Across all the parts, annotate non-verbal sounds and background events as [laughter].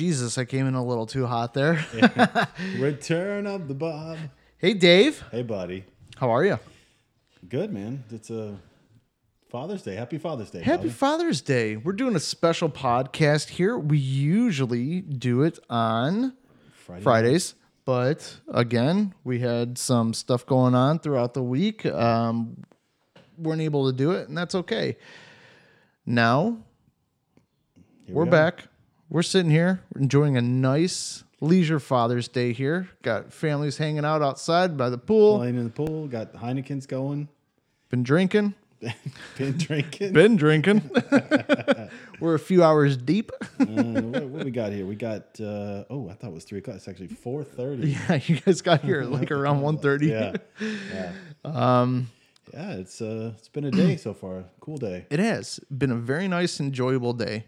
Jesus, I came in a little too hot there. [laughs] [laughs] Return of the Bob. hey, Dave. Hey, buddy. How are you? Good, man. It's a Father's Day. Happy Father's Day. Happy. Father's Day. We're doing a special podcast here. We usually do it on Friday. Fridays, but again, we had some stuff going on throughout the week. Um, weren't able to do it, and that's okay. Now Here we're we back. We're sitting here enjoying a nice leisure Father's Day here. Got families hanging out outside by the pool. Playing in the pool. Got the Heineken's going. Been drinking. [laughs] Been drinking. Been drinking. [laughs] We're a few hours deep. uh, what, what we got here? We got. Uh, oh, I thought it was three o'clock. It's actually four thirty. [laughs] yeah, you guys got here like around 1.30. Yeah. Yeah. Um. Yeah. It's uh. It's been a day so far. Cool day. It has been a very nice, enjoyable day.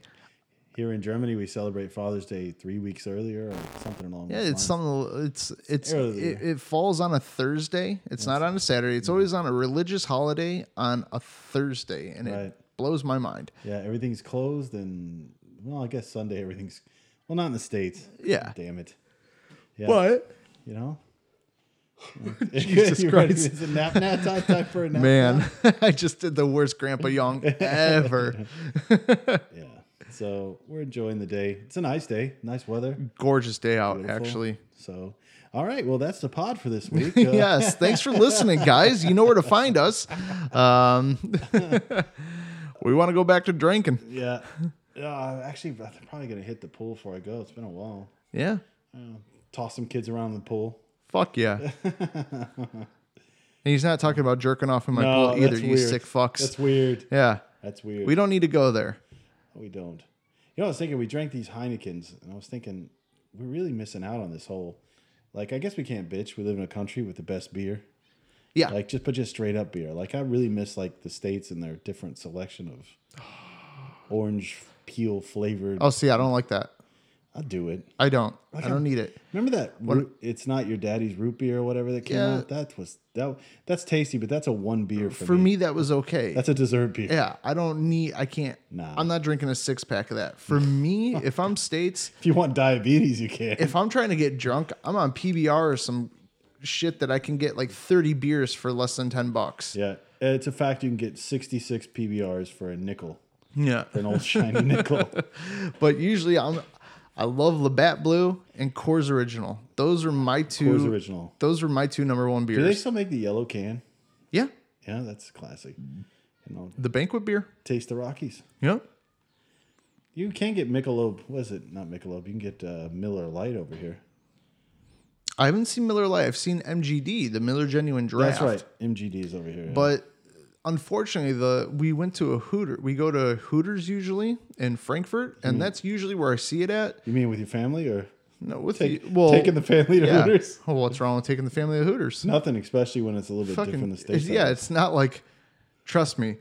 Here in Germany, we celebrate Father's Day three weeks earlier, or something along. Yeah, those it's lines. something. It's it's it, it falls on a Thursday. It's not on a Saturday. It's mm-hmm. always on a religious holiday on a Thursday, and Right. it blows my mind. Yeah, everything's closed, and well, I guess Sunday everything's well, not in the states. Yeah. damn it. Yeah, But you know, [laughs] Jesus? [laughs] Christ. Is it nap nap time? Time for a nap? man, [laughs] I just did the worst Grandpa Young ever. Yeah. So we're enjoying the day. It's a nice day, nice weather. Gorgeous day out, beautiful. actually. So, all right. Well, that's the pod for this week. [laughs] Uh, yes, thanks for listening, guys. You know where to find us. Um, [laughs] we want to go back to drinking. Yeah. Uh, actually, I'm probably gonna hit the pool before I go. It's been a while. Yeah, Toss some kids around in the pool. fuck yeah. and [laughs] he's not talking about jerking off in my No, pool either. You weird. sick fucks. That's weird. yeah, That's weird. we don't need to go there. We don't. You know, I was thinking we drank these Heinekens, and I was thinking we're really missing out on this whole. Like, I guess we can't bitch. We live in a country with the best beer. Yeah, Like, just but just straight up beer. Like, I really miss like the states and their different selection of [sighs] orange peel flavored. oh, see, I don't like that. I'll do it. I don't. I don't I'm- need it. Remember that? Root, it's not your daddy's root beer or whatever that came Yeah. out. That was that. That's tasty, but that's a one beer for, For me, that was okay. That's a dessert beer. yeah, I don't need. I can't. Nah. I'm not drinking a six pack of that. For me, [laughs] if I'm states, If you want diabetes, you can. if I'm trying to get drunk, I'm on PBR or some shit that I can get like 30 beers for less than 10 bucks. yeah, it's a fact. You can get sixty six PBRs for a nickel. Yeah. for an old shiny nickel. [laughs] But usually I'm I love Labatt Blue and Coors Original. Those are my two Coors Original. Those are my two number one beers. Do they still make the yellow can? yeah. Yeah, that's classic. You know, The banquet beer. taste the Rockies. Yep. You can get Michelob. Was it? Not Michelob. You can get uh, Miller Lite over here. I haven't seen Miller Lite. I've seen MGD, the Miller Genuine Draft. That's right. MGD is over here. But unfortunately, the we went to a Hooter. We go to Hooters usually in Frankfurt, Hmm. and that's usually where I see it at. you mean with your family or No, with take, the, well, taking the family to yeah. Hooters? [laughs] Well, what's wrong with taking the family to Hooters? Nothing, especially when it's a little bit different in the states. it's- yeah, it's not like. Trust me.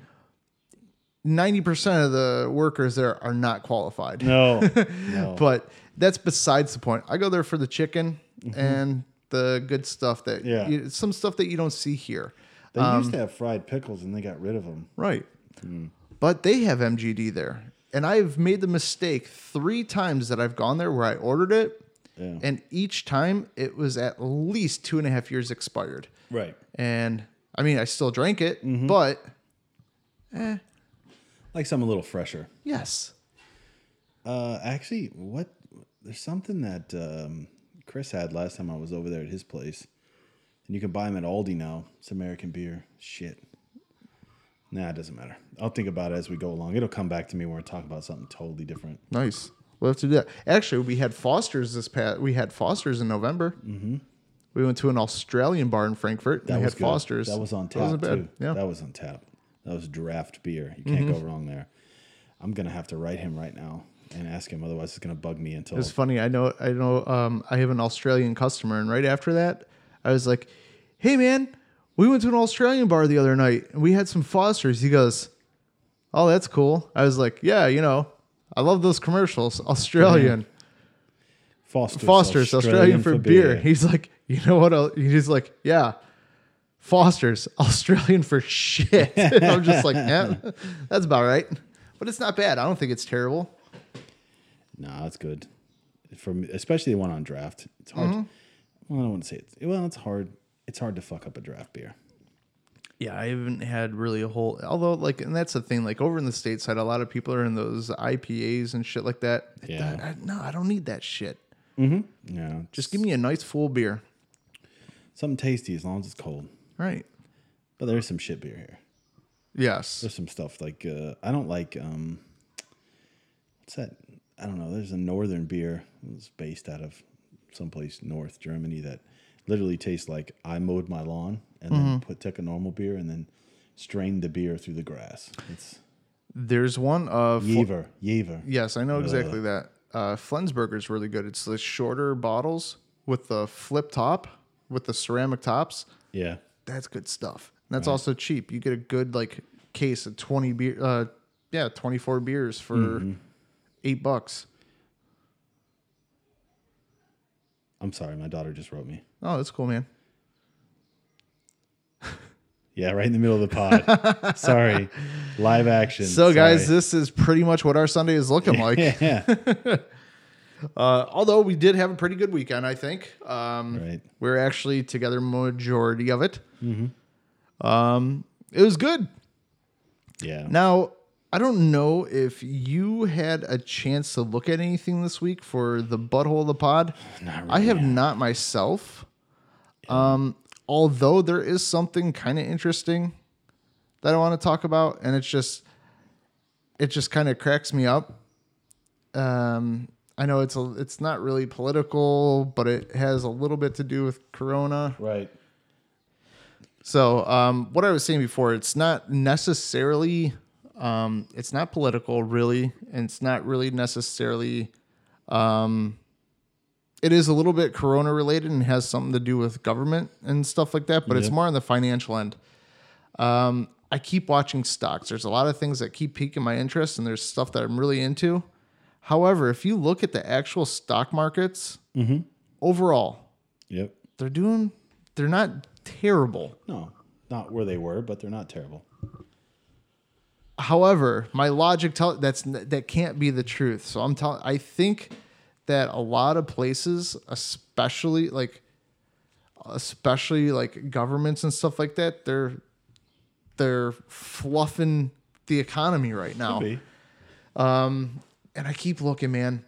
Ninety percent of the workers there are not qualified. no, [laughs] no. But that's besides the point. I go there for the chicken and the good stuff that Mm-hmm. Yeah. you, some stuff that you don't see here. They um, used to have fried pickles and they got rid of them. Right. Hmm. But they have MGD there. And I've made the mistake three times that I've gone there where I ordered it. Yeah. And each time it was at least two and a half years expired. Right. And I mean, I still drank it, Mm-hmm. but Like something a little fresher. yes. Uh, actually, what? There's something that um, Chris had last time I was over there at his place, and you can buy them at Aldi now. It's American beer. Shit. Nah, it doesn't matter. I'll think about it as we go along. It'll come back to me when we're talking about something totally different. Nice. We'll have to do that. Actually, we had Foster's this past. We had Foster's in November. Mm-hmm. We went to an Australian bar in Frankfurt. That and we was had good. Foster's. That was on tap bad. too. Yeah. Mm-hmm. That was on tap. That was draft beer. You can't go wrong there. I'm gonna have to write him right now and ask him. Otherwise, it's gonna bug me until. It's funny. I know. I know. Um, I have an Australian customer, and right after that, I was like, "Hey, man, we went to an Australian bar the other night, and we had some Fosters." He goes, "Oh, that's cool." I was like, "Yeah, you know, I love those commercials. [laughs] Australian Foster's, Fosters, Australian, for, beer. He's like, "You know what?" el-" He's like, "Yeah." Foster's [laughs] Australian for shit. [laughs] I'm just like, yeah, that's about right. But it's not bad. I don't think it's terrible. No, it's good. from especially the one on draft. It's hard. Mm-hmm. Well, I don't want to say it. Well, it's hard. It's hard to fuck up a draft beer. Yeah, I haven't had really a whole. Although, like, and that's the thing. Like over in the states stateside, a lot of people are in those IPAs and shit like that. Yeah. I- no, I don't need that shit. Mm-hmm. Yeah, Just give me a nice full beer. something tasty as long as it's cold. Right. But there's some shit beer here. Yes. There's some stuff like uh, I don't like um, what's that? I don't know. There's a northern beer. It's based out of someplace north Germany that literally tastes like I mowed my lawn and then put took a normal beer and then strained the beer through the grass. It's There's one of. Jever. Jever. Yes, I know exactly that. Uh, Flensburger is really good. It's the shorter bottles with the flip top, with the ceramic tops. Yeah. That's good stuff. And that's also cheap. You get a good like case of twenty beer. Uh, yeah, twenty four beers for eight bucks. I'm sorry, my daughter just wrote me. Oh, that's cool, man. Yeah, right in the middle of the pod. [laughs] sorry. Live action. So, guys, this is pretty much what our Sunday is looking [laughs] like. yeah. [laughs] Uh, although we did have a pretty good weekend, I think. Um, Right. We're actually together majority of it. Mm-hmm. Um, it was good. Yeah. Now, I don't know if you had a chance to look at anything this week for the butthole of the pod. Not I have not myself. Um, although there is something kind of interesting that I want to talk about, and it's just it just kind of cracks me up. Um, I know it's a, it's not really political, but it has a little bit to do with Corona. Right. So, um, what I was saying before, it's not necessarily, um, it's not political, really, and it's not really necessarily. Um, it is a little bit Corona related and has something to do with government and stuff like that, but it's more on the financial end. Um, I keep watching stocks. There's a lot of things that keep piquing my interest, and there's stuff that I'm really into. However, if you look at the actual stock markets overall, Yep. they're doing, they're not terrible. No, not where they were, but they're not terrible. However, my logic tell that's that can't be the truth. So I'm telling. I think that a lot of places, especially like, especially like governments and stuff like that, they're they're fluffing the economy right now. Be. Um, and I keep looking, man.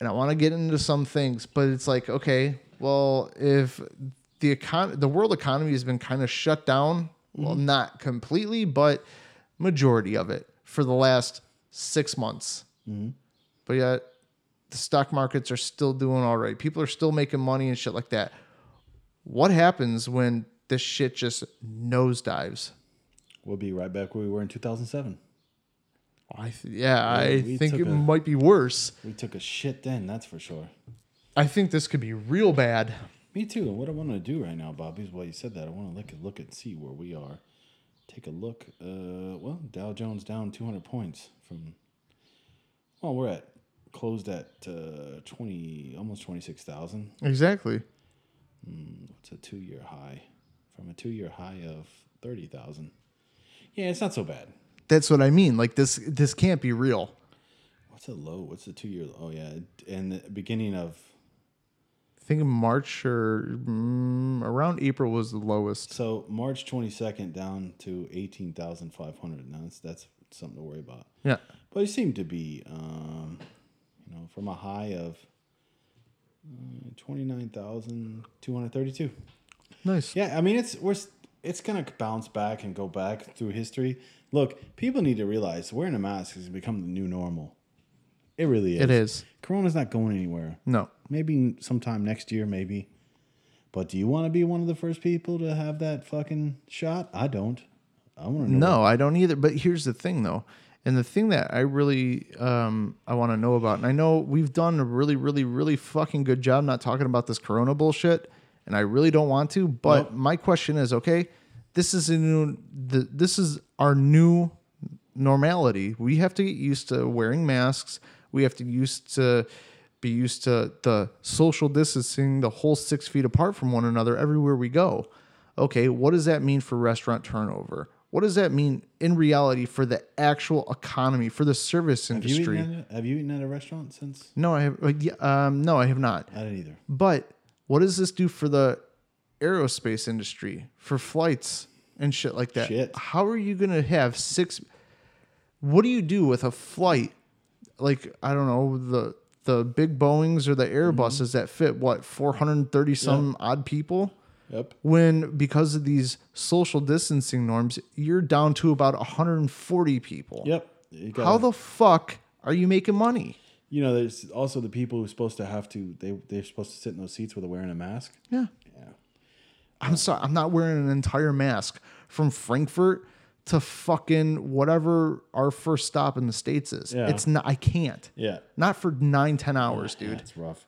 And I want to get into some things, but it's like, okay, well, if the econ- the world economy has been kind of shut down, well, mm-hmm. not completely, but majority of it for the last six months. But yet, the stock markets are still doing all right. People are still making money and shit like that. What happens when this shit just nosedives? We'll be right back where we were in 2007. I th- yeah, I we think it a- might be worse. We took a shit then, that's for sure. I think this could be real bad. Me too. And what I want to do right now, Bobby, is while you said that, I want to look, look and see where we are. Take a look. Uh, well, Dow Jones down 200 points from. Well, we're at closed at uh, 20, almost 26,000. Exactly. It's a two year high from a two year high of 30,000. Yeah, it's not so bad. That's what I mean. Like this this can't be real. What's a low? What's the two year? Oh, yeah. And the beginning of. I think March or mm, around April was the lowest. So March 22nd down to 18,500. Now that's, that's something to worry about. Yeah. But it seemed to be, um, you know, from a high of uh, 29,232. Nice. Yeah, I mean, it's we're it's gonna bounce back and go back through history. Look, people need to realize wearing a mask has become the new normal. It really is. It is. Corona's not going anywhere. No. Maybe sometime next year, maybe. But do you want to be one of the first people to have that fucking shot? I don't. I want to know. No, I don't either. But here's the thing though. And the thing that I really um, I want to know about, and I know we've done a really, really, really fucking good job not talking about this corona bullshit, and I really don't want to. But Nope. my question is, okay, this is a new the, this is our new normality. We have to get used to wearing masks. We have to used to be used to the social distancing, the whole six feet apart from one another everywhere we go. Okay, what does that mean for restaurant turnover? What does that mean in reality for the actual economy, for the service Have you, industry? eaten at a, have you eaten at a restaurant since? no, I have. uh, yeah, Um, no, I have not. I didn't either. But what does this do for the aerospace industry, for flights and shit like that? Shit. How are you gonna have six? What do you do with a flight? Like I don't know the the big Boeing's or the mm-hmm. Airbuses that fit what 430 some odd people. Yep. When because of these social distancing norms, you're down to about 140 people. Yep. How the fuck are you making money? you know, there's also the people who're supposed to have to. They they're supposed to sit in those seats with they're wearing a mask. Yeah. Yeah. I'm sorry, I'm not wearing an entire mask from Frankfurt to fucking whatever our first stop in the states is. Yeah. It's not. I can't. Yeah. Not for nine, ten hours, Yeah, dude. it's rough.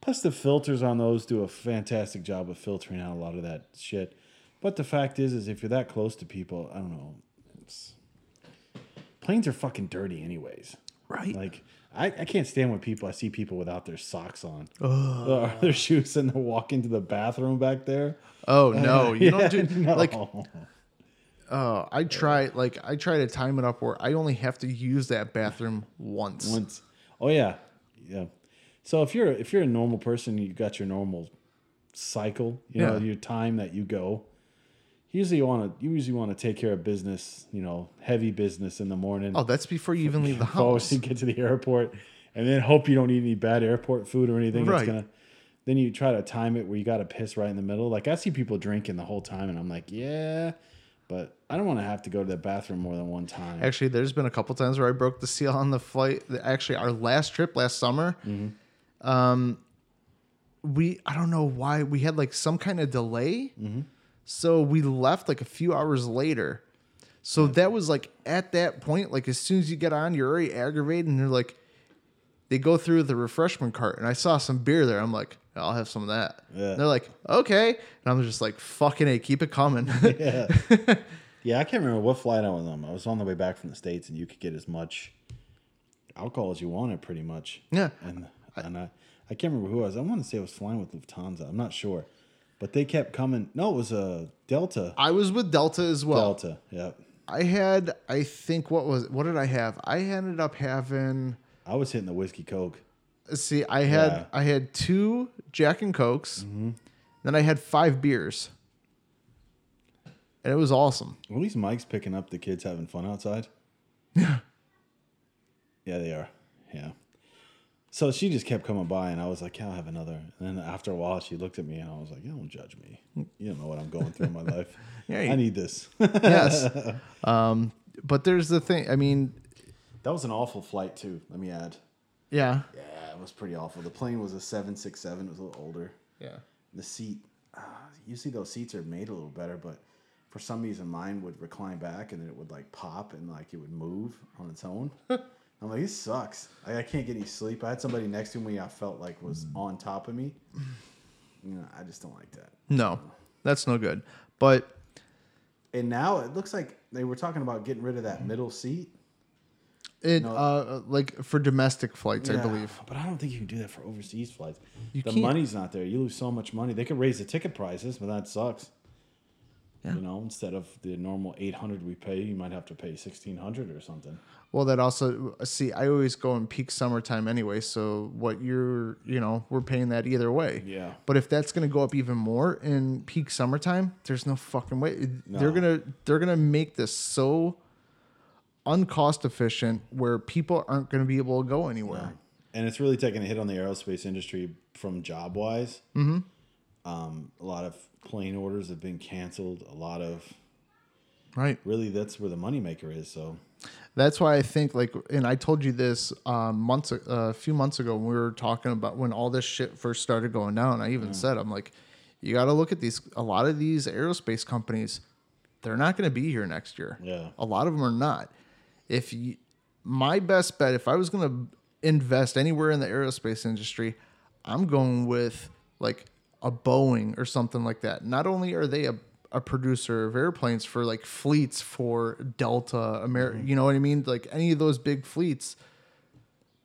Plus, the filters on those do a fantastic job of filtering out a lot of that shit. But the fact is, is if you're that close to people, I don't know. It's, planes are fucking dirty, anyways. Right. Like I, I can't stand when people I see people without their socks on or their [laughs] shoes and they walk into the bathroom back there. oh no, [laughs] you don't do [laughs] No. like. Uh, I try like I try to time it up where I only have to use that bathroom once. once. Oh yeah, yeah. So if you're if you're a normal person, you got your normal cycle. You know Yeah. your time that you go. Usually you want to you usually want to take care of business. You know, heavy business in the morning. Oh, that's before you even leave the house. [laughs] you get to the airport, and then hope you don't eat any bad airport food or anything. Right. That's gonna. Then you try to time it where you got to piss right in the middle. Like I see people drinking the whole time, and I'm like, yeah, but I don't want to have to go to the bathroom more than one time. Actually, there's been a couple times where I broke the seal on the flight. Actually, our last trip last summer, um, we I don't know why we had like some kind of delay, so we left like a few hours later. So that was like at that point, like as soon as you get on, you're already aggravated, and they're like, they go through the refreshment cart, and I saw some beer there. I'm like, I'll have some of that. Yeah. They're like, okay, and I'm just like, fucking a, keep it coming. yeah. [laughs] yeah, I can't remember what flight I was on. I was on the way back from the States and you could get as much alcohol as you wanted pretty much. Yeah. And and I, I can't remember who I was. I want to say I was flying with Lufthansa. I'm not sure. But they kept coming. No, it was a Delta. I was with Delta as well. Delta. Yeah. I had, I think, what was, what did I have? I ended up having. I was hitting the whiskey coke. See, I had, Yeah. Mm-hmm. I had two Jack and Cokes, then I had five beers, and it was awesome. At least Mike's picking up the kids having fun outside. Yeah. Yeah, they are. Yeah. So she just kept coming by, and I was like, "Yeah, I'll have another." And then after a while, she looked at me, and I was like, "You don't judge me. You don't know what I'm going through in my life. [laughs] Yeah, you- I need this." Yes. [laughs] um, but there's the thing. I mean, that was an awful flight too. Let me add. yeah, Yeah, it was pretty awful. The plane was a seven six seven. It was a little older. yeah. The seat, uh, usually those seats are made a little better, but for some reason mine would recline back and then it would like pop and like it would move on its own. [laughs] I'm like, this sucks. I, I can't get any sleep. I had somebody next to me I felt like was on top of me. You know, I just don't like that. No, that's no good. But And now it looks like they were talking about getting rid of that middle seat. It, No. uh, like for domestic flights, I believe. But I don't think you can do that for overseas flights. You the can't. money's not there. You lose so much money. They could raise the ticket prices, but that sucks. Yeah. You know, instead of the normal eight hundred we pay, you might have to pay sixteen hundred or something. Well, that also see, I always go in peak summertime anyway. So what you're, you know, we're paying that either way. Yeah. But if that's gonna go up even more in peak summertime, there's no fucking way. They're gonna they're gonna make this so uncost efficient where people aren't gonna be able to go anywhere. And it's really taking a hit on the aerospace industry from job wise. Mm-hmm. Um, a lot of plane orders have been canceled. A lot of Right. really that's where the moneymaker is. So That's why I think like, and I told you this um, months, uh, a few months ago when we were talking about when all this shit first started going down. I even said, I'm like, you got to look at these. A lot of these aerospace companies, they're not going to be here next year. Yeah. a lot of them are not. If you, my best bet, if I was going to invest anywhere in the aerospace industry, I'm going with like a Boeing or something like that. Not only are they a, a producer of airplanes for like fleets for Delta, America, mm-hmm. you know what I mean? Like any of those big fleets,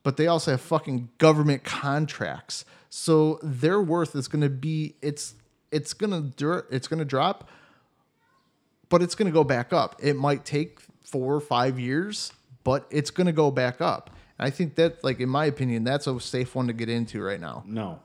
but they also have fucking government contracts. So their worth is going to be it's it's going to it's going to drop. but it's going to go back up. It might take four or five years, but it's going to go back up. And I think that, like in my opinion, that's a safe one to get into right now. No,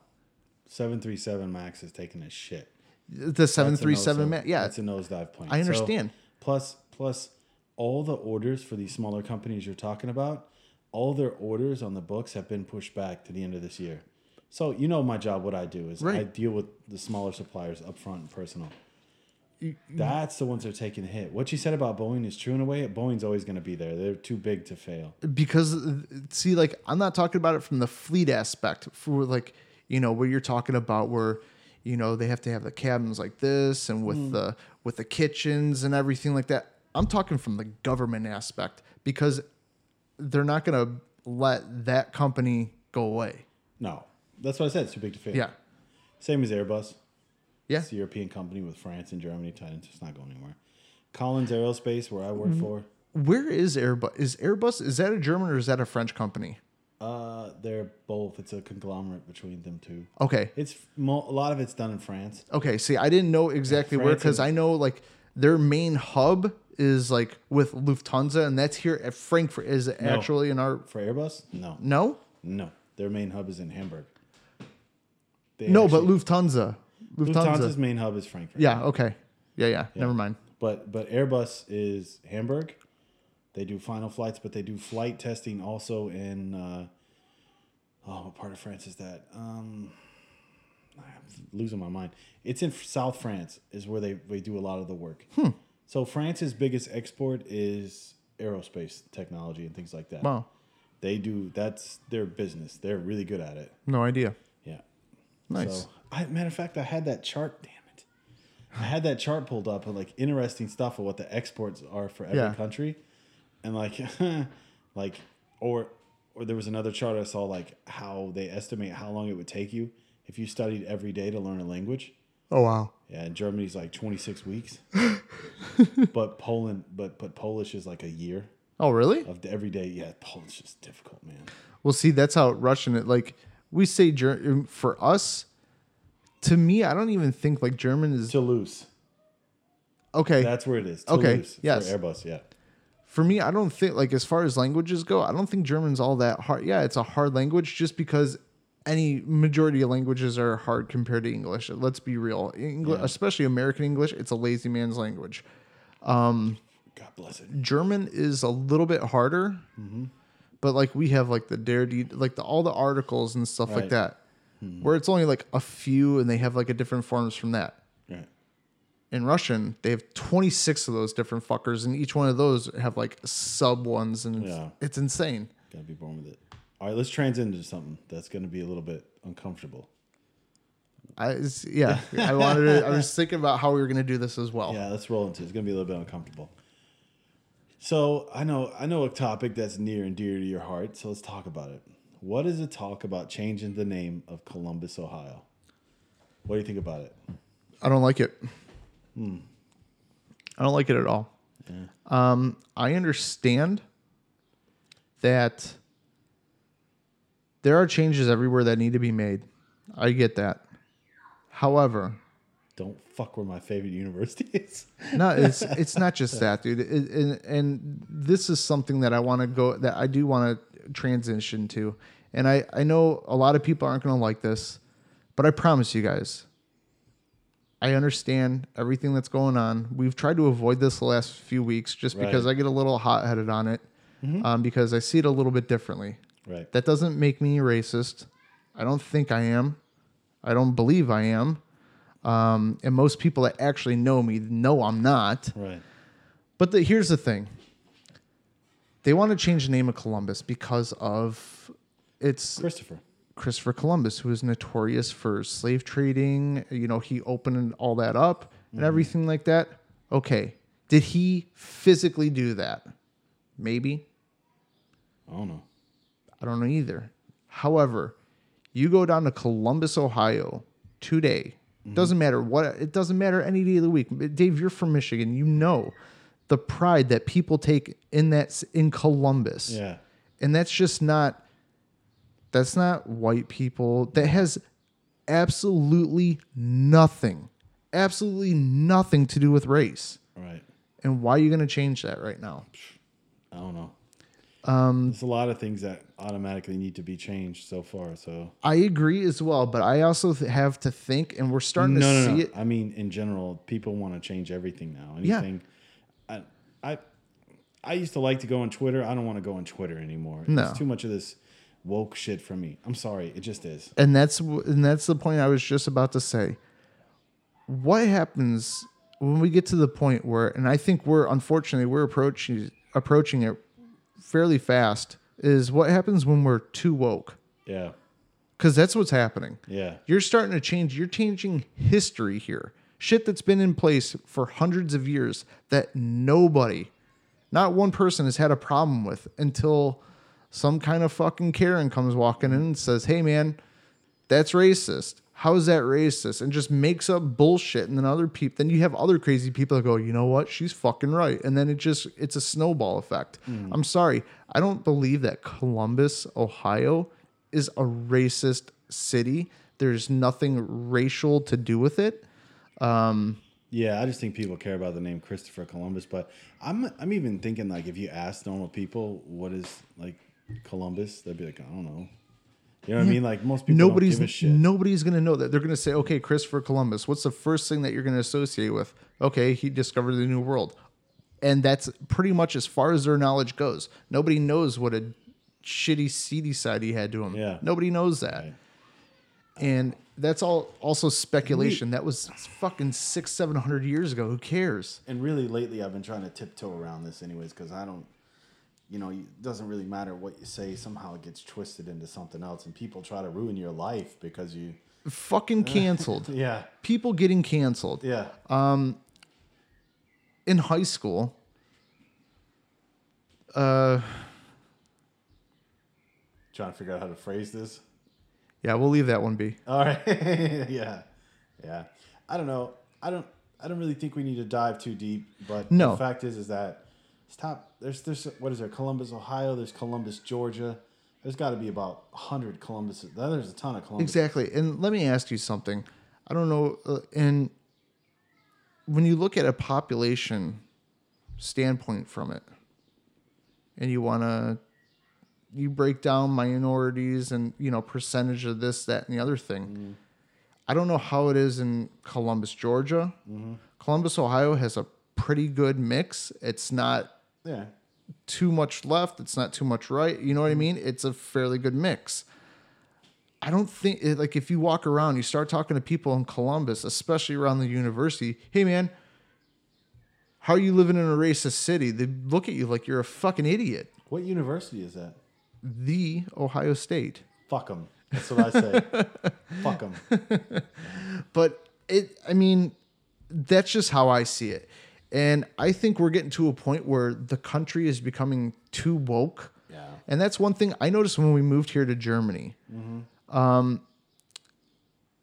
seven three seven Max is taking a shit. The seven three nose- yeah, it's a nosedive point. I So, understand. plus, plus, all the orders for these smaller companies you're talking about, all their orders on the books have been pushed back to the end of this year. So you know my job. What I do is I deal with the smaller suppliers up front and personal. That's the ones that are taking the hit. What you said about Boeing is true in a way. Boeing's always going to be there. They're too big to fail. because see like i'm not talking about it from the fleet aspect for like you know where you're talking about where you know they have to have the cabins like this and with mm. the with the kitchens and everything like that i'm talking from the government aspect because they're not going to let that company go away No, that's what I said. It's too big to fail. yeah Same as Airbus. Yeah It's a European company with France and Germany tied into. It's not going anywhere. Collins Aerospace, where I work Mm-hmm. for, where is airbus is airbus is that a german or is that a french company uh, they're both. It's a conglomerate between them two. okay It's mo- a lot of it's done in France. Okay, see, I didn't know exactly where France because I know like their main hub is like with Lufthansa, and that's here at Frankfurt. Is it actually in our For Airbus, no, no, no. Their main hub is in Hamburg. They no, but actually- Lufthansa, Lufthansa. Lufthansa's main hub is Frankfurt. yeah, okay, yeah, yeah, Never mind. But but Airbus is Hamburg. They do final flights, but they do flight testing also in uh, oh, what part of France is that? Um, I'm losing my mind. It's in South France is where they, they do a lot of the work. Hmm. So France's biggest export is aerospace technology and things like that. Wow, They do that's their business. They're really good at it. no idea. Nice. So, I, matter of fact, I had that chart. Damn it, I had that chart pulled up of like interesting stuff of what the exports are for every Yeah. country, and like, [laughs] like, or or there was another chart I saw like how they estimate how long it would take you if you studied every day to learn a language. Oh wow, Yeah, and Germany's like twenty six weeks, [laughs] but Poland, but but Polish is like a year oh really? of the every day. Yeah, Polish is difficult, man. Well, see, that's how Russian it like we say Ger- for us. To me, I don't even think like German is Toulouse, okay. that's where it is. Okay, yes. for Airbus. Yeah. for me, I don't think like as far as languages go, I don't think German's all that hard. Yeah, it's a hard language just because any majority of languages are hard compared to English. Let's be real, English, especially American English, it's a lazy man's language. God bless it. German is a little bit harder, Mm-hmm. But like we have like the dare de- like the all the articles and stuff like that, Mm-hmm. where it's only like a few and they have like a different forms from that. Right. in Russian, they have 26 of those different fuckers, and each one of those have like sub ones, and it's, Yeah. it's insane. Gotta be born with it. All right, let's transition to something that's gonna be a little bit uncomfortable. I yeah, I wanted to. I was [laughs] thinking about how we were gonna do this as well. Yeah, let's roll into it. It's gonna be a little bit uncomfortable. So I know I know a topic that's near and dear to your heart, so let's talk about it. What is a talk about changing the name of Columbus, Ohio? What do you think about it? I don't like it. I don't like it at all. Um, I understand that there are changes everywhere that need to be made. I get that. However, Don't fuck where my favorite university [laughs] is. no, it's it's not just that, dude. It, and, and this is something that I want to go that I do want to transition to. And I I know a lot of people aren't going to like this, but I promise you guys, I understand everything that's going on. We've tried to avoid this the last few weeks just because I get a little hot headed on it, um, because I see it a little bit differently. right. That doesn't make me racist. I don't think I am. I don't believe I am. Um, and most people that actually know me know I'm not. Right. But the, here's the thing they want to change the name of Columbus because of it's Christopher. Christopher Columbus, who is notorious for slave trading. You know, he opened all that up and everything like that. Okay. Did he physically do that? Maybe. I don't know. I don't know either. However, you go down to Columbus, Ohio today. Mm-hmm. Doesn't matter what it doesn't matter any day of the week. Dave, you're from Michigan. You know the pride that people take in that in Columbus. Yeah. And that's just not that's not white people. That has absolutely nothing. Absolutely nothing to do with race. Right. And why are you going to change that right now? I don't know. Um, There's a lot of things that automatically need to be changed so far. So I agree as well, but I also th- have to think, and we're starting no, to no, see no. it. I mean, in general, people want to change everything now. Yeah. Anything. I, I, I used to like to go on Twitter. I don't want to go on Twitter anymore. No. It's too much of this woke shit for me. I'm sorry. It just is. and that's and that's the point I was just about to say. What happens when we get to the point where, and I think we're unfortunately we're approaching approaching it fairly fast. Is what happens when we're too woke? Yeah. Because that's what's happening. Yeah. You're starting to change. You're changing history here. Shit that's been in place for hundreds of years that nobody, not one person, has had a problem with until some kind of fucking Karen comes walking in and says, "Hey, man, that's racist." How is that racist? And just makes up bullshit. And then other people, then you have other crazy people that go, you know what? She's fucking right. And then it just, it's a snowball effect. Mm. I'm sorry. I don't believe that Columbus, Ohio is a racist city. There's nothing racial to do with it. Um, yeah, I just think people care about the name Christopher Columbus, but I'm I'm even thinking like if you ask normal people what is like Columbus, they'd be like, I don't know. You know what I mean? Like most people nobody's don't give a shit. nobody's gonna know that. They're gonna say, okay, Christopher Columbus. What's the first thing that you're gonna associate with? Okay, he discovered the new world, and that's pretty much as far as their knowledge goes. Nobody knows what a shitty seedy side he had to him. Yeah. nobody knows that, Right. and that's all also speculation. that was fucking six, seven hundred years ago. Who cares? And really, lately, I've been trying to tiptoe around this, anyways, because I don't, you know, it doesn't really matter what you say. Somehow it gets twisted into something else, and people try to ruin your life because you. Fucking [laughs] canceled. Yeah, People getting canceled. yeah, Um, in high school, uh, trying to figure out how to phrase this. yeah, we'll leave that one be. [laughs] All right. [laughs] yeah. Yeah. I don't know. I don't I don't really think we need to dive too deep, but No. the fact is is that stop there's there's what is there? Columbus, Ohio, there's Columbus, Georgia. There's got to be about 100 Columbus. There's a ton of Columbus. Exactly. And let me ask you something. I don't know. Uh, and when you look at a population standpoint from it, and you want to, you break down minorities and, you know, percentage of this, that, and the other thing. I don't know how it is in Columbus, Georgia. Columbus, Ohio has a pretty good mix. It's not Yeah. too much left. It's not too much right. You know what I mm-hmm. mean? It's a fairly good mix. I don't think like if you walk around, you start talking to people in Columbus, especially around the university. Hey, man, how are you living in a racist city? They look at you like you're a fucking idiot. What university is that? The Ohio State, Fuck them. That's what I say. [laughs] Fuck them. but it. I mean, that's just how I see it, and I think we're getting to a point where the country is becoming too woke. Yeah. And that's one thing I noticed when we moved here to Germany. Um,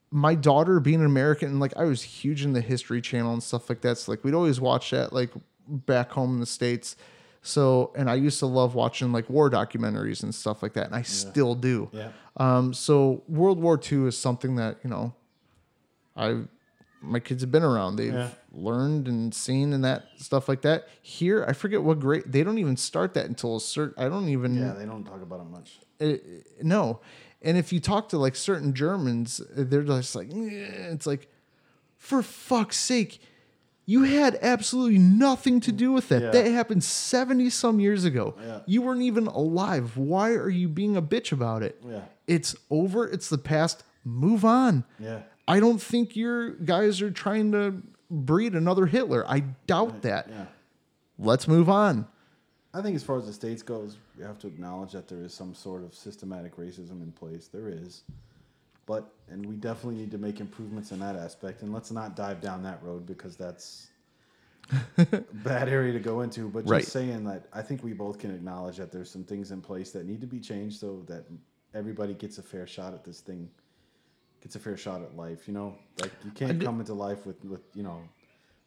my daughter being an American, and like I was huge in the History Channel and stuff like that. So like we'd always watch that like back home in the states. So and I used to love watching like war documentaries and stuff like that, and I still do. Yeah. Um, so World War II is something that you know, I my kids have been around. They've Yeah. learned and seen and that stuff like that. Here, I forget what grade. They don't even start that until a certain. I don't even Yeah, they don't talk about it much. uh, no. And if you talk to like certain Germans, they're just like, "Eh," it's like, for fuck's sake, you had absolutely nothing to do with that. Yeah. That happened 70 some years ago. Yeah. You weren't even alive. Why are you being a bitch about it? Yeah. It's over. It's the past. Move on. Yeah. I don't think your guys are trying to breed another Hitler. I doubt that. Yeah. Let's move on. I think as far as the states goes, we have to acknowledge that there is some sort of systematic racism in place. There is. But and we definitely need to make improvements in that aspect. And let's not dive down that road because that's a [laughs] bad area to go into. But just Right. saying that I think we both can acknowledge that there's some things in place that need to be changed so that everybody gets a fair shot at this thing. Gets a fair shot at life, you know? Like you can't come into life with, with you know,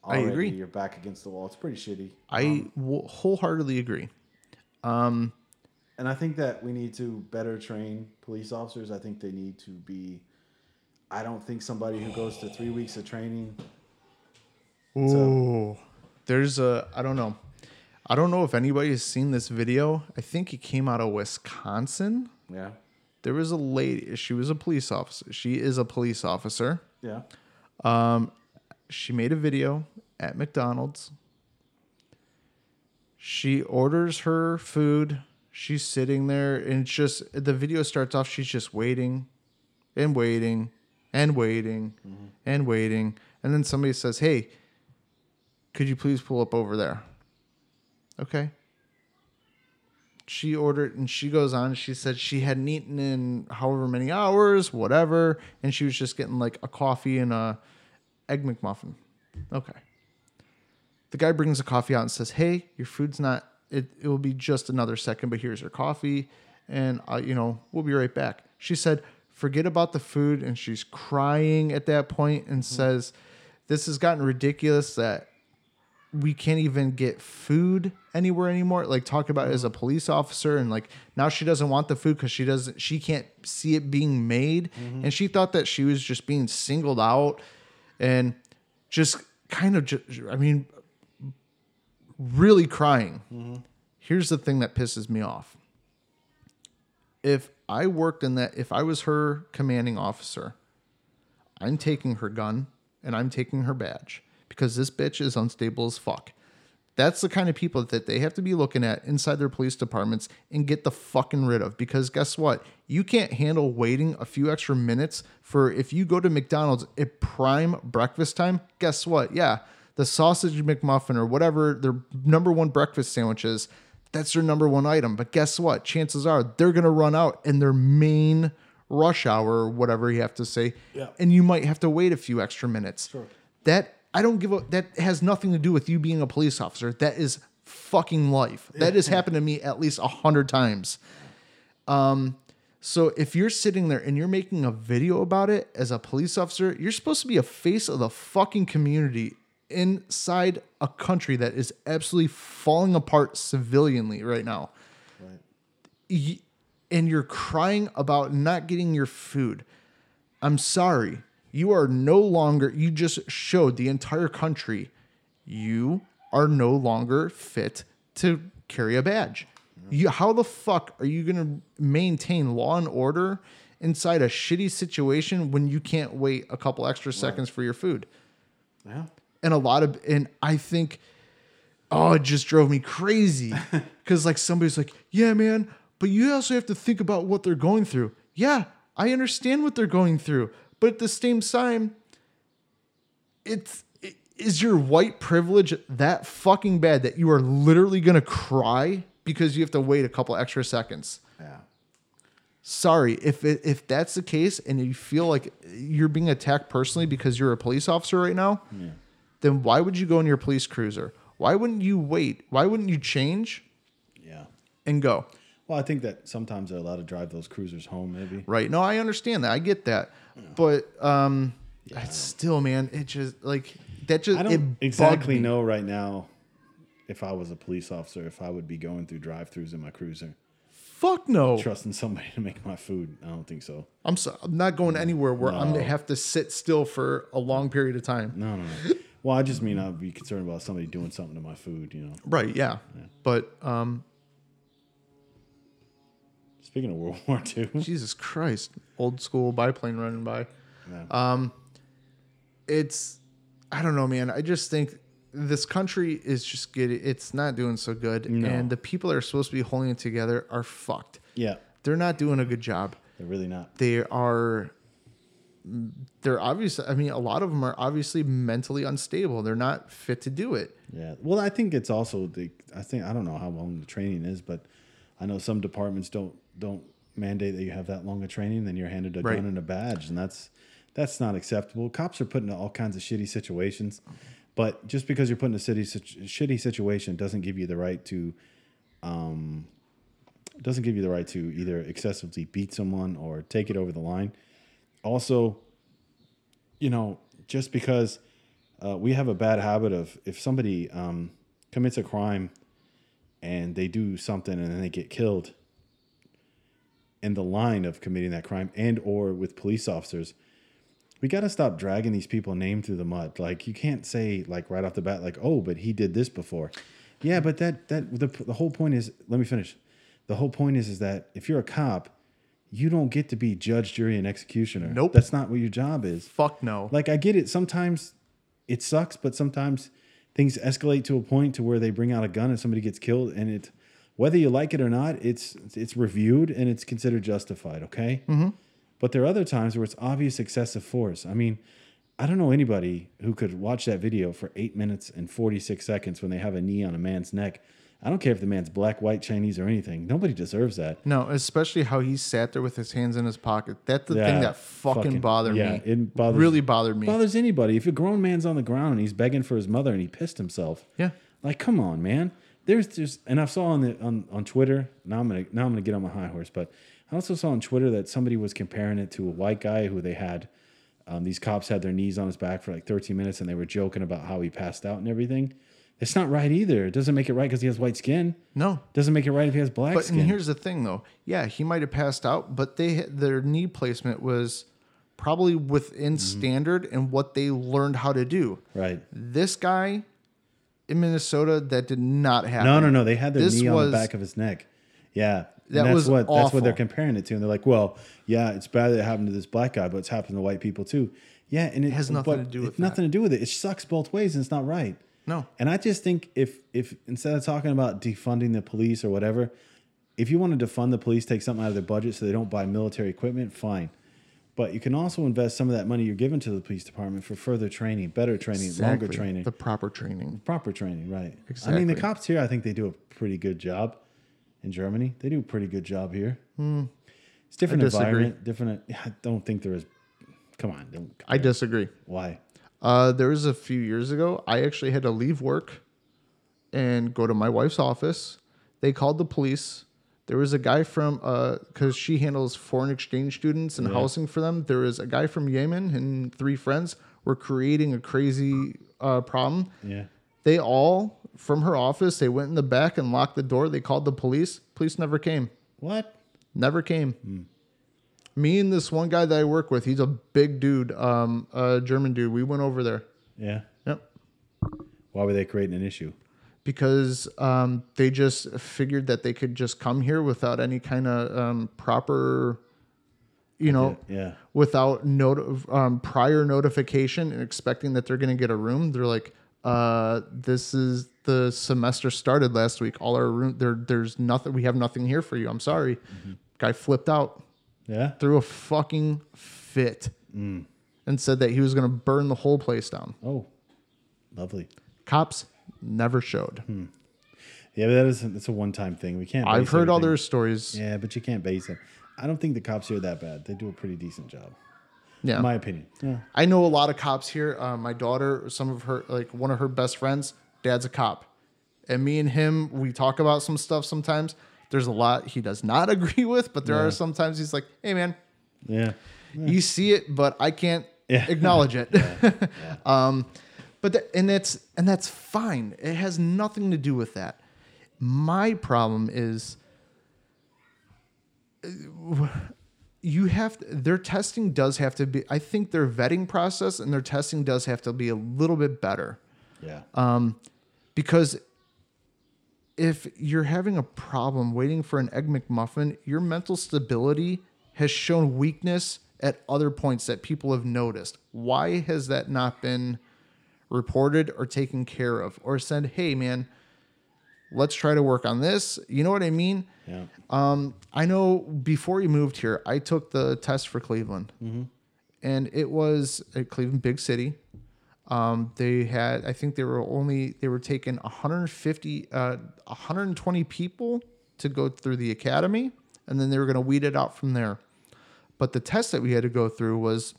I agree. you're back against the wall. It's pretty shitty. I w- wholeheartedly agree. Um, and I think that we need to better train police officers. I think they need to be. I don't think somebody who goes to three weeks of training. Ooh, There's a I don't know. I don't know if anybody has seen this video. I think it came out of Wisconsin. Yeah. There was a lady. She was a police officer. She is a police officer. Yeah. Um, She made a video at McDonald's. She orders her food. She's sitting there, and it's just the video starts off. She's just waiting and waiting and waiting and waiting. And then somebody says, Hey, could you please pull up over there? Okay. She ordered and she goes on. She said she hadn't eaten in however many hours, whatever. And she was just getting like a coffee and a egg McMuffin. Okay. The guy brings the coffee out and says, "Hey, your food's not. It it will be just another second, but here's your coffee, and I, you know, we'll be right back." She said, "Forget about the food," and she's crying at that point and mm-hmm. says, "This has gotten ridiculous that we can't even get food anywhere anymore. Like talk about as a police officer, and like now she doesn't want the food because she doesn't, she can't see it being made, mm-hmm. and she thought that she was just being singled out, and just kind of, just, I mean, really crying. Mm-hmm. Here's the thing that pisses me off. If I worked in that, if I was her commanding officer, I'm taking her gun and I'm taking her badge because this bitch is unstable as fuck. That's the kind of people that they have to be looking at inside their police departments and get the fucking rid of. Because guess what? You can't handle waiting a few extra minutes for if you go to McDonald's at prime breakfast time. Guess what? Yeah, the sausage McMuffin or whatever their number one breakfast sandwiches, that's their number one item. But guess what? Chances are they're going to run out in their main rush hour or whatever you have to say. Yeah. And you might have to wait a few extra minutes. Sure. That I don't give a that has nothing to do with you being a police officer. That is fucking life. That has happened to me at least a hundred times. Um, so if you're sitting there and you're making a video about it as a police officer, you're supposed to be a face of the fucking community inside a country that is absolutely falling apart civilianly right now. Right. And you're crying about not getting your food. I'm sorry. You are no longer, you just showed the entire country you are no longer fit to carry a badge. You, how the fuck are you going to maintain law and order inside a shitty situation when you can't wait a couple extra seconds for your food? Yeah. and a lot of and I think oh it just drove me crazy [laughs] because like somebody's like yeah man but you also have to think about what they're going through yeah I understand what they're going through but at the same time it's i- is your white privilege that fucking bad that you are literally gonna cry because you have to wait a couple extra seconds Yeah. sorry if it, if that's the case and you feel like you're being attacked personally because you're a police officer right now yeah. then why would you go in your police cruiser why wouldn't you wait why wouldn't you change Yeah. and go Well, I think that sometimes they're allowed to drive those cruisers home, maybe. right no i understand that i get that but um it's still man it just like that just I don't exactly know right now if I was a police officer if I would be going through drive-throughs in my cruiser, fuck no trusting somebody [laughs] to make my food. I don't think so. i'm so, i'm not going anywhere where i'm gonna have to sit still for a long period of time No, no, no. well, I just mean I'd be concerned about somebody doing something to my food. You know. right yeah, but um Speaking of World [laughs] War II, jesus christ old school biplane running by yeah. Um, it's I don't know, man. I just think this country is just getting it's not doing so good, No. and the people that are supposed to be holding it together are fucked. yeah, They're not doing a good job. they're really not. They are. They're obviously. I mean, a lot of them are obviously mentally unstable. They're not fit to do it. Yeah. Well, I think it's also the. I think I don't know how long the training is, but I know some departments don't don't mandate that you have that long of training. Then you're handed a Right. gun and a badge, and that's that's not acceptable. Cops are put into all kinds of shitty situations, but just because you're put in a city situ- shitty situation doesn't give you the right to, um, doesn't give you the right to either excessively beat someone or take it over the line. Also, you know, just because uh, we have a bad habit of if somebody um, commits a crime and they do something and then they get killed in the line of committing that crime and or with police officers we got to stop dragging these people name through the mud. Like you can't say like right off the bat like, "Oh, but he did this before." Yeah, but that that the the whole point is, let me finish. The whole point is is that if you're a cop, you don't get to be judge, jury and executioner. Nope. That's not what your job is. Fuck no. Like I get it, sometimes it sucks, but sometimes things escalate to a point to where they bring out a gun and somebody gets killed and it whether you like it or not, it's it's reviewed and it's considered justified, okay? Mm-hmm. But there are other times where it's obvious excessive force. I mean, I don't know anybody who could watch that video for eight minutes and 46 seconds when they have a knee on a man's neck. I don't care if the man's black, white, Chinese, or anything. Nobody deserves that. no, especially how he sat there with his hands in his pocket. That's the Yeah, thing that fucking, fucking- bothered yeah, me. it bothers- really bothered me. bothers anybody. If a grown man's on the ground and he's begging for his mother and he pissed himself, yeah. like come on, man. There's just and I saw on the on, on Twitter. Now I'm gonna now I'm gonna get on my high horse, but I also saw on Twitter that somebody was comparing it to a white guy who they had. Um, these cops had their knees on his back for like 13 minutes and they were joking about how he passed out and everything. It's not right either. It doesn't make it right because he has white skin. No. Doesn't make it right if he has black But skin. and here's the thing, though. Yeah, he might have passed out, but they their knee placement was probably within Mm-hmm. standard and what they learned how to do. right. This guy in Minnesota, that did not happen. No, no, no. They had their This knee on was- the back of his neck. Yeah. And That that's was what that's what they're comparing it to. And they're like, well, yeah, it's bad that it happened to this black guy, but it's happened to white people too. Yeah, and it, has nothing to do with nothing to do with it. It sucks both ways and it's not right. No. And I just think if if instead of talking about defunding the police or whatever, if you want to defund the police, take something out of their budget so they don't buy military equipment, fine. But you can also invest some of that money you're giving to the police department for further training, better training, longer training The proper training. proper training, right? Exactly. I mean, the cops here, I think they do a pretty good job. In Germany, they do a pretty good job here. It's different Hmm. Environment, different. I don't think there is. Come on, don't, I disagree. why? Uh, there was a few years ago, I actually had to leave work and go to my wife's office. They called the police. There was a guy from, because she handles foreign exchange students and housing for them. There was a guy from Yemen and three friends were creating a crazy uh, problem. Yeah, They all, from her office, they went in the back and locked the door. They called the police. Police never came. what? Never came. Me and this one guy that I work with, he's a big dude, um, a German dude. We went over there. Yeah, Yep. why were they creating an issue? Because um, they just figured that they could just come here without any kind of um, proper, you know, Yeah, without not- um, prior notification and expecting that they're going to get a room. They're like, uh, "This is the semester started last week. All our room there. There's nothing. We have nothing here for you. I'm sorry." Guy flipped out, yeah. threw a fucking fit, and said that he was going to burn the whole place down. Oh, lovely. Cops never showed. Yeah, but that is it's a one time thing. We can't. I've heard everything- other stories. Yeah, but you can't base it. I don't think the cops here are that bad. They do a pretty decent job, Yeah. in my opinion. Yeah. I know a lot of cops here. Uh, my daughter, some of her, like one of her best friends, dad's a cop. And me and him, we talk about some stuff sometimes. There's a lot he does not [laughs] agree with, but there Yeah. are sometimes he's like, hey, man, Yeah. you see it, but I can't Yeah. acknowledge it. [laughs] [laughs] um, but the, and it's and that's fine. It has nothing to do with that. My problem is uh, you have to, their testing does have to be. I think their vetting process and their testing does have to be a little bit better Yeah. Uh, because if you're having a problem waiting for an egg McMuffin, your mental stability has shown weakness at other points that people have noticed. Why has that not been reported or taken care of or said, hey, man, let's try to work on this? You know what I mean? yeah. Um, I know before you moved here, I took the test for Cleveland, and it was at Cleveland, big city. Um, they had, I think they were only they were taking 150, uh, 120 people to go through the academy, and then they were going to weed it out from there. But the test that we had to go through was,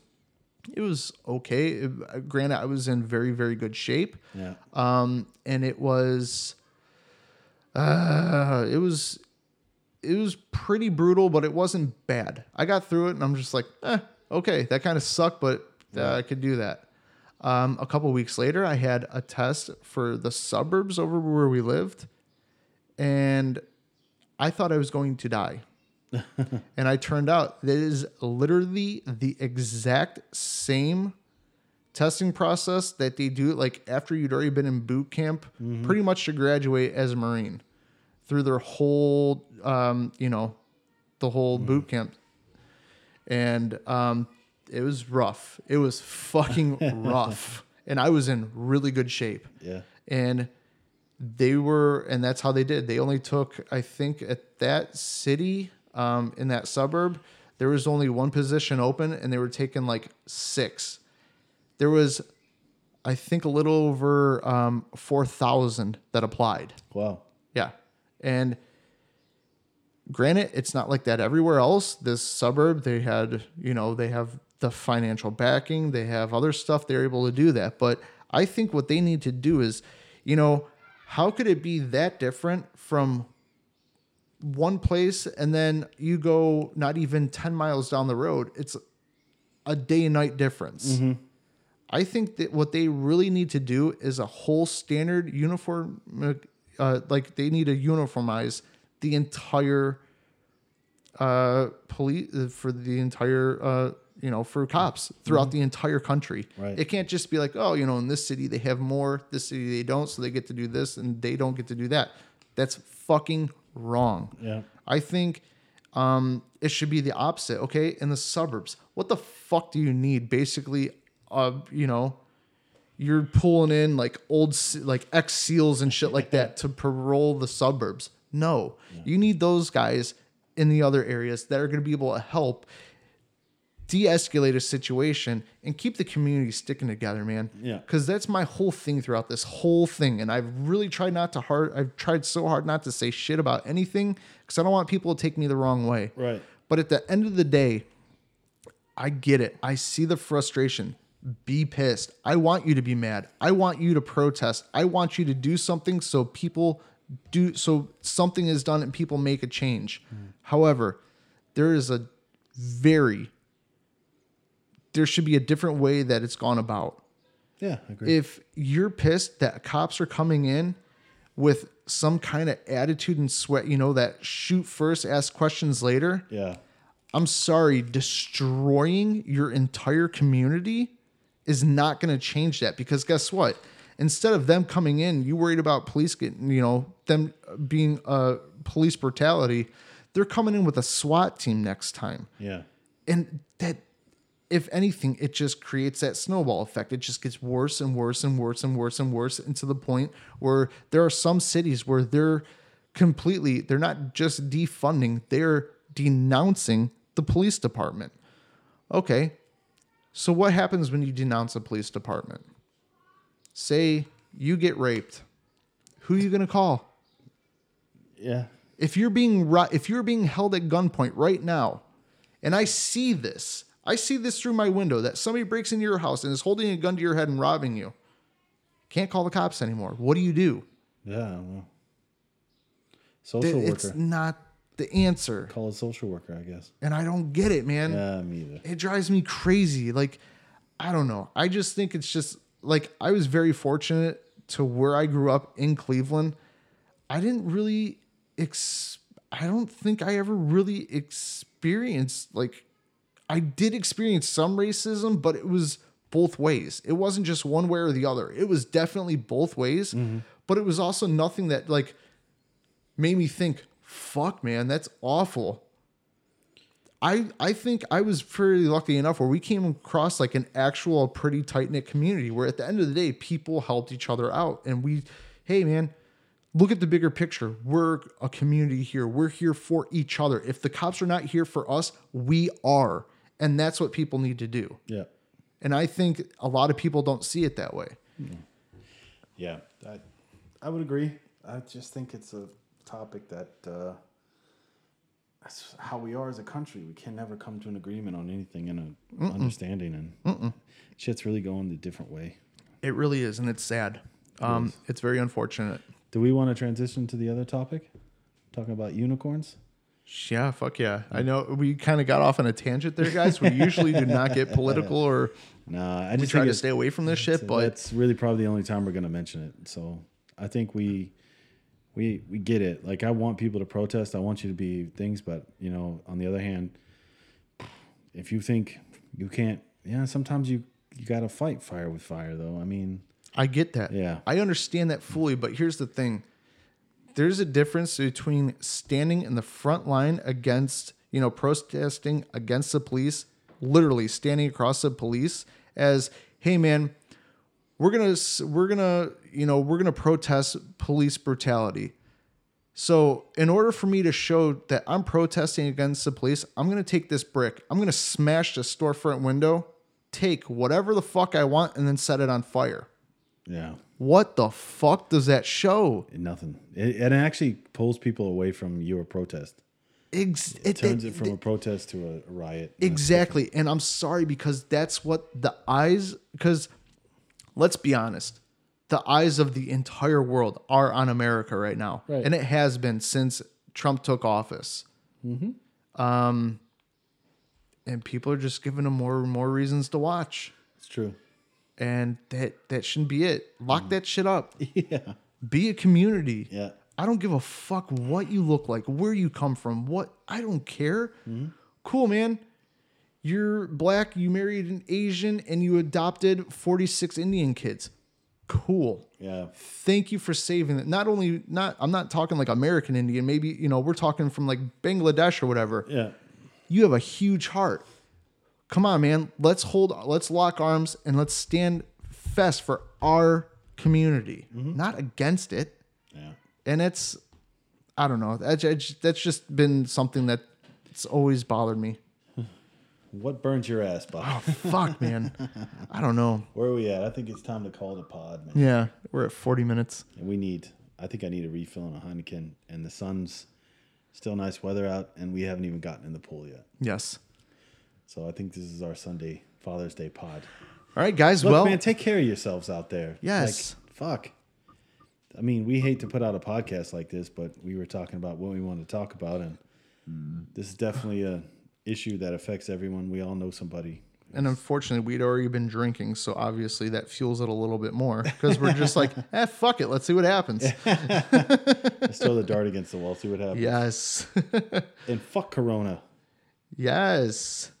it was okay. It- granted, I was in very very good shape, Yeah. um, and it was, uh, it was, it was pretty brutal, but it wasn't bad. I got through it, and I'm just like, eh, okay, that kind of sucked, but uh, I could do that. Um, a couple weeks later, I had a test for the suburbs over where we lived, and I thought I was going to die. [laughs] and I turned out that is literally the exact same testing process that they do like after you'd already been in boot camp pretty much to graduate as a marine through their whole um, you know the whole boot camp. And um, it was rough. It was fucking [laughs] rough. And i was in really good shape. Yeah. and they were and that's how they did. They only took i think at that city um, in that suburb there was only one position open and they were taking like six. There was i think a little over um, 4000 that applied. Wow. yeah. And granted it's not like that everywhere else. This suburb they had you know they have the financial backing they have other stuff they're able to do that. But i think what they need to do is you know how could it be that different from one place and then you go not even 10 miles down the road it's a day and night difference I think that what they really need to do is a whole standard uniform, uh, like they need to uniformize the entire uh, police for the entire, uh, you know, for cops throughout the entire country. Right. It can't just be like, oh, you know, in this city they have more, this city they don't, so they get to do this and they don't get to do that. That's fucking wrong. Yeah. I think um, it should be the opposite. Okay, in the suburbs, what the fuck do you need? Basically, uh, you know, you're pulling in like old, like ex seals and shit like that to parole the suburbs. No, you need those guys in the other areas that are going to be able to help de-escalate a situation and keep the community sticking together, man. Yeah. Because that's my whole thing throughout this whole thing, and I've really tried not to hard. I've tried so hard not to say shit about anything because I don't want people to take me the wrong way. Right. But at the end of the day, I get it. I see the frustration. Be pissed. I want you to be mad. I want you to protest. I want you to do something so people do so something is done and people make a change. Mm. However, there is a very there should be a different way that it's gone about Yeah. I agree. if you're pissed that cops are coming in with some kind of attitude and sweat, you know, that shoot first, ask questions later, yeah. I'm sorry, destroying your entire community is not going to change that because guess what? Instead of them coming in, you worried about police getting, you know, them being uh, police brutality, they're coming in with a SWAT team next time Yeah. and that if anything it just creates that snowball effect. It just gets worse and worse and worse and worse and worse and to the point where there are some cities where they're completely they're not just defunding they're denouncing the police department. Okay so what happens when you denounce a police department? Say you get raped who are you going to call? Yeah. if you're being if you're being held at gunpoint right now and i see this i see this through my window that somebody breaks into your house and is holding a gun to your head and robbing you can't call the cops anymore what do you do Yeah. Well. Social worker. it's not the answer Call a social worker, I guess. and i don't get it man Yeah, me either. it drives me crazy. Like, I don't know. I just think it's just like I was very fortunate to where I grew up in Cleveland. I didn't really ex I don't think I ever really experienced like I did experience some racism, but it was both ways. It wasn't just one way or the other. It was definitely both ways, mm-hmm. but it was also nothing that like made me think, fuck man, that's awful. I I think I was pretty lucky enough where we came across like an actual pretty tight knit community where at the end of the day people helped each other out and we hey man look at the bigger picture we're a community here we're here for each other if the cops are not here for us we are and that's what people need to do Yeah. and I think a lot of people don't see it that way Yeah. I, I would agree. I just think it's a topic that uh, that's how we are as a country. We can never come to an agreement on anything and an understanding, and shit's really going a different way. it really is and it's sad um it's very unfortunate Do we want to transition to the other topic? Talking about unicorns? Yeah, fuck yeah. I know we kind of got off on a tangent there, guys. We usually do not get [laughs] political or Nah, I we just try to stay away from this shit, but it's really probably the only time we're going to mention it. So I think we we we get it. Like I want people to protest. I want you to be things, but you know, on the other hand, if you think you can't, yeah, sometimes you you got to fight fire with fire, though. I mean, I get that. Yeah. I understand that fully, but here's the thing. There's a difference between standing in the front line against, you know, protesting against the police, literally standing across the police as, "Hey man, we're to we're to, you know, we're to protest police brutality." So, in order for me to show that I'm protesting against the police, I'm to take this brick. I'm to smash the storefront window, take whatever the fuck I want and then set it on fire. yeah, What the fuck does that show? nothing. It, it actually pulls people away from your protest. Ex- It turns it from a protest to a riot. exactly. And I'm sorry because that's what the eyes, because let's be honest, the eyes of the entire world are on America right now. Right. And it has been since Trump took office. Um, and people are just giving them more and more reasons to watch. It's true. And that, that shouldn't be it. Lock that shit up. [laughs] Yeah, Be a community. yeah. I don't give a fuck what you look like, where you come from, what I don't care. Mm-hmm. Cool, man. You're black, you married an Asian, and you adopted 46 Indian kids. Cool. Yeah, Thank you for saving it. Not only not I'm not talking like American Indian, maybe, you know, we're talking from like Bangladesh or whatever. yeah. You have a huge heart. Come on, man. Let's hold let's lock arms and let's stand fast for our community, mm-hmm. not against it Yeah. and it's I don't know. That's that's just been something that it's always bothered me. What burns your ass, Bob? Oh, fuck, man. [laughs] I don't know. Where are we at? I think it's time to call it a pod, man. Yeah, we're at 40 minutes. And we need. I think I need a refill on a Heineken. And the sun's still nice weather out, and we haven't even gotten in the pool yet. Yes. So I think this is our Sunday Father's Day pod. All right, guys. Look, well, man, take care of yourselves out there. Yes. Like, fuck. I mean, we hate to put out a podcast like this, but we were talking about what we want to talk about, and this is definitely a issue that affects everyone. We all know somebody. and unfortunately, we'd already been drinking, so obviously that fuels it a little bit more because we're just like, [laughs] eh, fuck it, let's see what happens. [laughs] Let's throw the dart against the wall, see what happens. yes, [laughs] And fuck Corona. yes.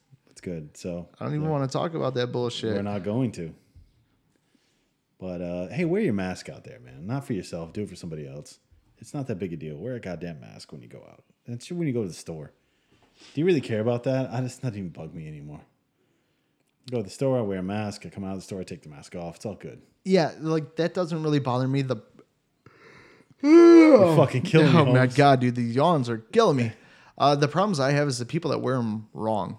Good. So I don't even want to talk about that bullshit. We're not going to. But uh, hey, wear your mask out there, man. Not for yourself. Do it for somebody else. It's not that big a deal. Wear a goddamn mask when you go out. That's when you go to the store. Do you really care about that? I just not even bug me anymore. go to the store, I wear a mask. I come out of the store, I take the mask off. It's all good. yeah, like that doesn't really bother me. The You fucking kill me. [laughs] oh my Holmes. god, dude, these yawns are killing me. Uh, the problems I have is the people that wear them wrong.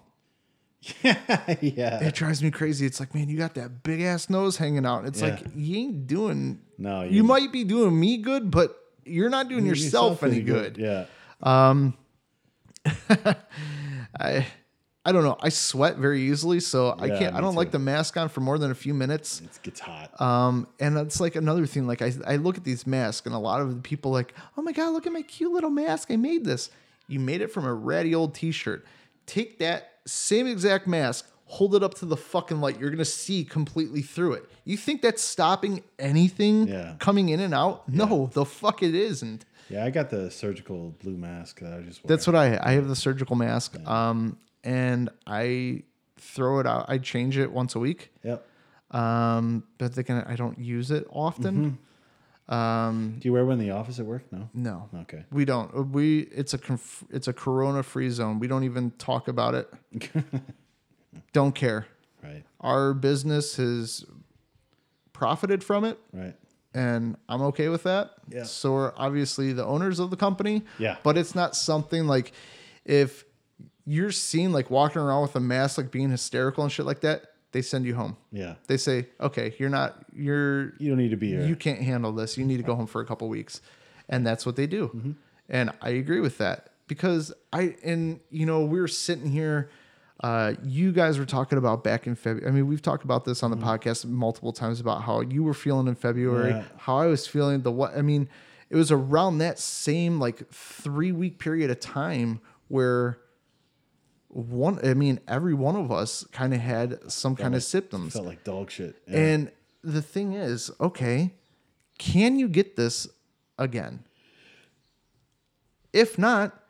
[laughs] yeah. It drives me crazy. It's like, man, you got that big ass nose hanging out. It's Yeah. like you ain't doing. No, you, might be doing me good, but you're not doing yourself, any pretty good. Yeah. Um. [laughs] I, I don't know. I sweat very easily, so I can't. I don't like the mask on for more than a few minutes. It gets hot. Um, and that's like another thing. Like I, I look at these masks, and a lot of the people like, oh my god, look at my cute little mask. I made this. You made it from a ratty old T-shirt. Take that same exact mask, hold it up to the fucking light. You're gonna see completely through it. You think that's stopping anything Yeah. coming in and out? No, the fuck it isn't. yeah, I got the surgical blue mask that I just. That's what I I have the surgical mask. Um, and I throw it out. I change it once a week. Yep. Um, but they can, I don't use it often. Um, Do you wear one in the office at work? No. no, Okay. we don't. We it's a conf, it's a corona free zone. We don't even talk about it. [laughs] don't care. Right. Our business has profited from it, Right. and I'm okay with that. Yeah. So we're obviously the owners of the company. Yeah. But it's not something like if you're seen like walking around with a mask, like being hysterical and shit like that, they send you home. Yeah. They say, okay, you're not, you're, You don't need to be here. you can't handle this. You need to go home for a couple weeks. And that's what they do. Mm-hmm. And I agree with that because I, and you know, we were sitting here, uh, you guys were talking about back in February. I mean, we've talked about this on the podcast multiple times about how you were feeling in February, Mm-hmm. Yeah. how I was feeling the what, I mean, it was around that same like three week period of time where one, I mean, every one of us kind of had some kind of symptoms. Felt like dog shit. Yeah. And the thing is, okay, can you get this again? If not,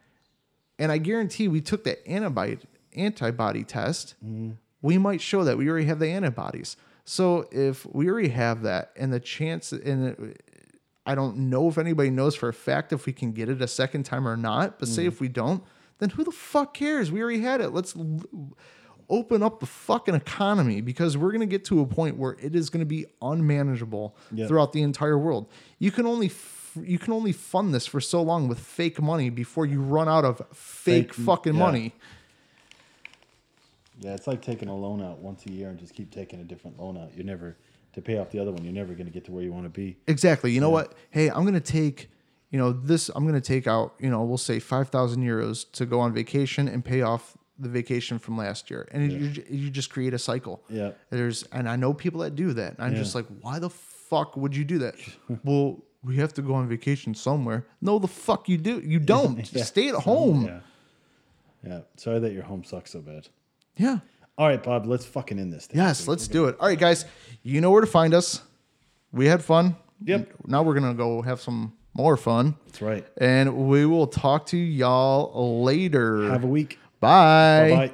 and I guarantee we took the antibody antibody test, mm-hmm. we might show that we already have the antibodies. So if we already have that, and the chance, and I don't know if anybody knows for a fact if we can get it a second time or not. But say mm-hmm. if we don't, then who the fuck cares? We already had it. Let's l- open up the fucking economy because we're going to get to a point where it is going to be unmanageable Yep. throughout the entire world. You can only f- you can only fund this for so long with fake money before you run out of fake, Fake- fucking yeah. money. Yeah, it's like taking a loan out once a year and just keep taking a different loan out. You're never to pay off the other one. You're never going to get to where you want to be. Exactly. You know what? Hey, I'm gonna take, you know, this. I'm gonna take out, you know, we'll say five thousand euros to go on vacation and pay off the vacation from last year, and you, ju- you just create a cycle. Yeah. There's, and I know people that do that. And I'm Yeah. just like, why the fuck would you do that? [laughs] well, we have to go on vacation somewhere. No, the fuck you do. You don't. [laughs] Yeah. Stay at home. Yeah. Yeah. Sorry that your home sucks so bad. yeah. All right, Bob, let's fucking end this thing. Yes, let's do it. All right, guys, you know where to find us. We had fun. Yep. Now we're gonna go have some more fun, That's right. and we will talk to y'all later. Have a week. Bye. Bye